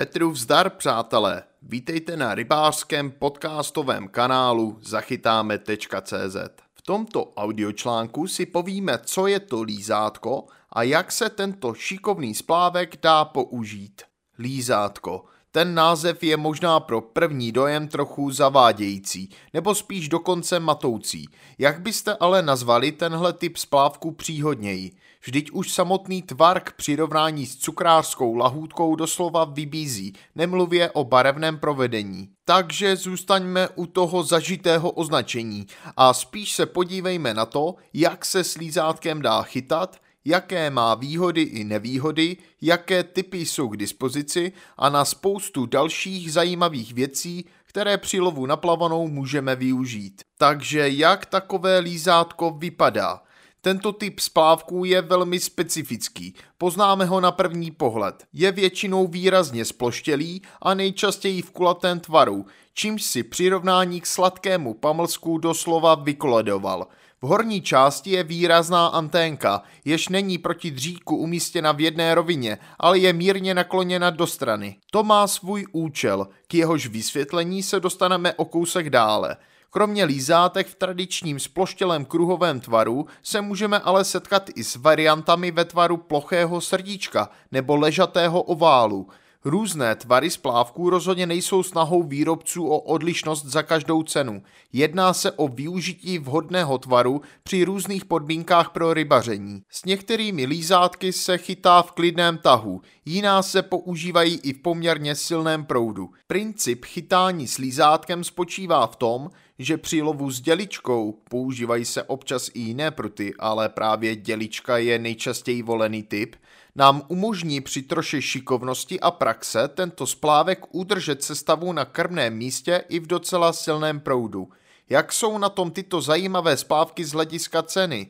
Petru vzdar, přátelé. Vítejte na rybářském podcastovém kanálu zachytáme.cz. V tomto audiočlánku si povíme, co je to lízátko a jak se tento šikovný splávek dá použít. Lízátko. Ten název je možná pro první dojem trochu zavádějící, nebo spíš dokonce matoucí. Jak byste ale nazvali tenhle typ splávku příhodněji? Vždyť už samotný tvar k přirovnání s cukrářskou lahůdkou doslova vybízí, nemluvě o barevném provedení. Takže zůstaňme u toho zažitého označení a spíš se podívejme na to, jak se slízátkem dá chytat, jaké má výhody i nevýhody, jaké typy jsou k dispozici a na spoustu dalších zajímavých věcí, které při lovu na plavanou můžeme využít. Takže jak takové lízátko vypadá? Tento typ splávků je velmi specifický, poznáme ho na první pohled. Je většinou výrazně sploštělý a nejčastěji v kulatém tvaru, čímž si přirovnání k sladkému pamlsku doslova vykoledoval. V horní části je výrazná anténka, jež není proti dříku umístěna v jedné rovině, ale je mírně nakloněna do strany. To má svůj účel, k jehož vysvětlení se dostaneme o kousek dále. Kromě lízátek v tradičním sploštělém kruhovém tvaru se můžeme ale setkat i s variantami ve tvaru plochého srdíčka nebo ležatého oválu. Různé tvary splávků rozhodně nejsou snahou výrobců o odlišnost za každou cenu. Jedná se o využití vhodného tvaru při různých podmínkách pro rybaření. S některými lízátky se chytá v klidném tahu, jiná se používají i v poměrně silném proudu. Princip chytání s lízátkem spočívá v tom, že při lovu s děličkou používají se občas i jiné pruty, ale právě dělička je nejčastěji volený typ, nám umožní při troše šikovnosti a praxe tento splávek udržet sestavu na krmném místě i v docela silném proudu. Jak jsou na tom tyto zajímavé splávky z hlediska ceny?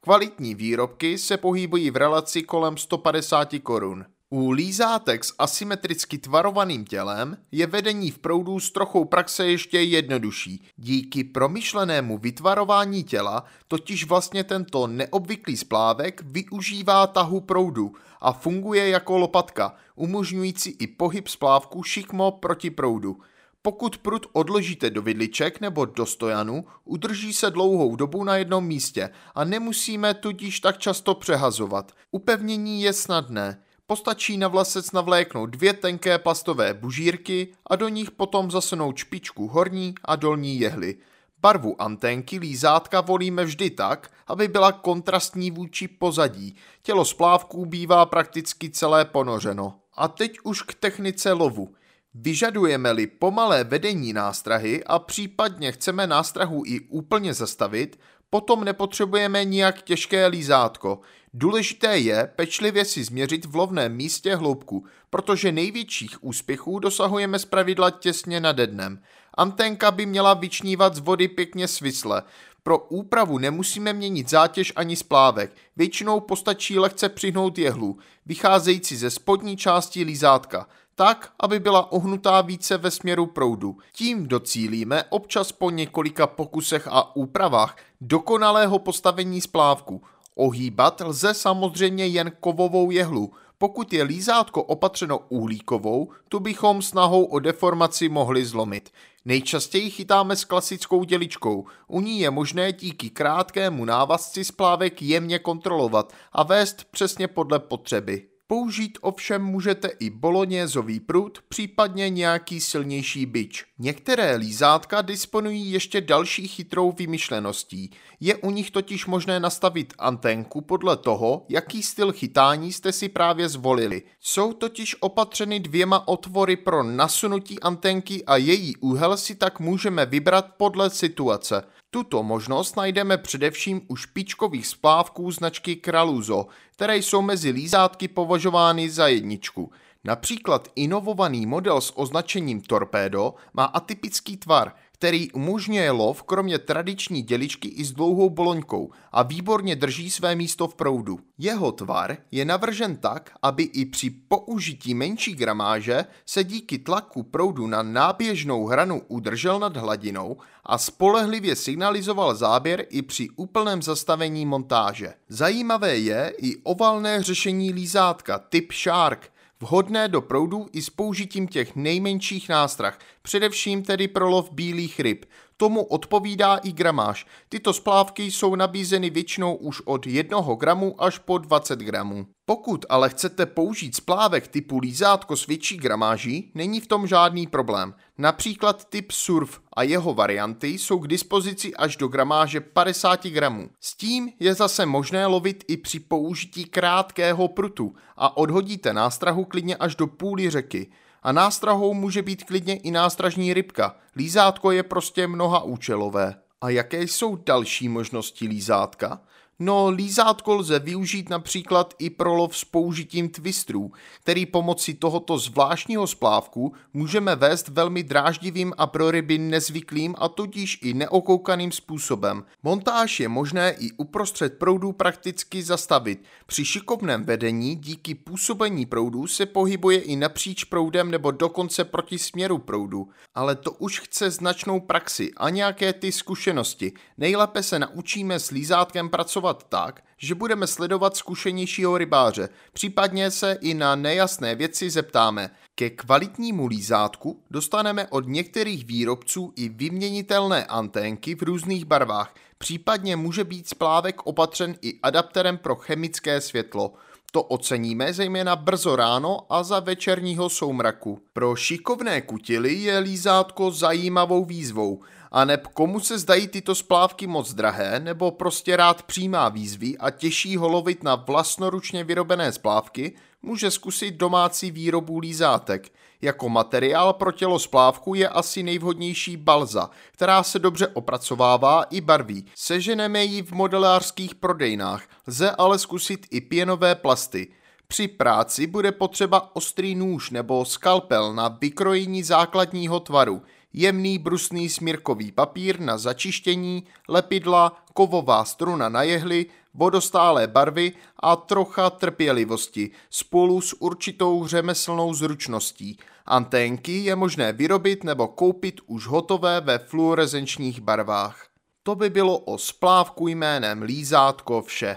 Kvalitní výrobky se pohybují v relaci kolem 150 korun. U lízátek s asymetricky tvarovaným tělem je vedení v proudu s trochou praxe ještě jednodušší. Díky promyšlenému vytvarování těla totiž vlastně tento neobvyklý splávek využívá tahu proudu a funguje jako lopatka, umožňující i pohyb splávku šikmo proti proudu. Pokud prut odložíte do vidliček nebo do stojanu, udrží se dlouhou dobu na jednom místě a nemusíme tudíž tak často přehazovat. Upevnění je snadné. Postačí na vlasec navléknout dvě tenké plastové bužírky a do nich potom zasunout špičku horní a dolní jehly. Barvu anténky lízátka volíme vždy tak, aby byla kontrastní vůči pozadí. Tělo splávků bývá prakticky celé ponořeno. A teď už k technice lovu. Vyžadujeme-li pomalé vedení nástrahy a případně chceme nástrahu i úplně zastavit, potom nepotřebujeme nijak těžké lízátko. Důležité je pečlivě si změřit v lovném místě hloubku, protože největších úspěchů dosahujeme zpravidla těsně nad dnem. Anténka by měla vyčnívat z vody pěkně svisle. Pro úpravu nemusíme měnit zátěž ani splávek, většinou postačí lehce přihnout jehlu, vycházející ze spodní části lízátka tak, aby byla ohnutá více ve směru proudu. Tím docílíme občas po několika pokusech a úpravách dokonalého postavení splávku. Ohýbat lze samozřejmě jen kovovou jehlu. Pokud je lízátko opatřeno uhlíkovou, tu bychom snahou o deformaci mohli zlomit. Nejčastěji chytáme s klasickou děličkou. U ní je možné díky krátkému návazci splávek jemně kontrolovat a vést přesně podle potřeby. Použít ovšem můžete i bolonězový prut, případně nějaký silnější byč. Některé lízátka disponují ještě další chytrou vymyšleností. Je u nich totiž možné nastavit anténku podle toho, jaký styl chytání jste si právě zvolili. Jsou totiž opatřeny dvěma otvory pro nasunutí anténky a její úhel si tak můžeme vybrat podle situace. Tuto možnost najdeme především u špičkových splávků značky Kraluzo, které jsou mezi lízátky považovány za jedničku. Například inovovaný model s označením Torpedo má atypický tvar – který umožňuje lov kromě tradiční děličky i s dlouhou boloňkou a výborně drží své místo v proudu. Jeho tvar je navržen tak, aby i při použití menší gramáže se díky tlaku proudu na náběžnou hranu udržel nad hladinou a spolehlivě signalizoval záběr i při úplném zastavení montáže. Zajímavé je i ovalné řešení lízátka typ Shark, vhodné do proudů i s použitím těch nejmenších nástrah, především tedy pro lov bílých ryb. Tomu odpovídá i gramáž. Tyto splávky jsou nabízeny většinou už od 1 gramu až po 20 gramů. Pokud ale chcete použít splávek typu lízátko s větší gramáží, není v tom žádný problém. Například typ surf a jeho varianty jsou k dispozici až do gramáže 50 gramů. S tím je zase možné lovit i při použití krátkého prutu a odhodíte nástrahu klidně až do půly řeky. A nástrahou může být klidně i nástražní rybka. Lízátko je prostě mnoha účelové. A jaké jsou další možnosti lízátka? No, lízátko lze využít například i pro lov s použitím twistrů, který pomocí tohoto zvláštního splávku můžeme vést velmi dráždivým a pro ryby nezvyklým a tudíž i neokoukaným způsobem. Montáž je možné i uprostřed proudu prakticky zastavit. Při šikovném vedení díky působení proudu se pohybuje i napříč proudem nebo dokonce proti směru proudu. Ale to už chce značnou praxi a nějaké ty zkušenosti. Nejlépe se naučíme s lízátkem pracovat pracovat tak, že budeme sledovat zkušenějšího rybáře, případně se i na nejasné věci zeptáme. Ke kvalitnímu lízátku dostaneme od některých výrobců i vyměnitelné anténky v různých barvách, případně může být splávek opatřen i adapterem pro chemické světlo. To oceníme zejména brzo ráno a za večerního soumraku. Pro šikovné kutily je lízátko zajímavou výzvou – a neb komu se zdají tyto splávky moc drahé, nebo prostě rád přijímá výzvy a těší ho lovit na vlastnoručně vyrobené splávky, může zkusit domácí výrobu lízátek. Jako materiál pro tělo splávku je asi nejvhodnější balza, která se dobře opracovává i barví. Seženeme ji v modelářských prodejnách, lze ale zkusit i pěnové plasty. Při práci bude potřeba ostrý nůž nebo skalpel na vykrojení základního tvaru – jemný brusný smírkový papír na začištění, lepidla, kovová struna na jehly, vodostálé barvy a trocha trpělivosti spolu s určitou řemeslnou zručností. Anténky je možné vyrobit nebo koupit už hotové ve fluorescenčních barvách. To by bylo o splávku jménem Lízátko vše.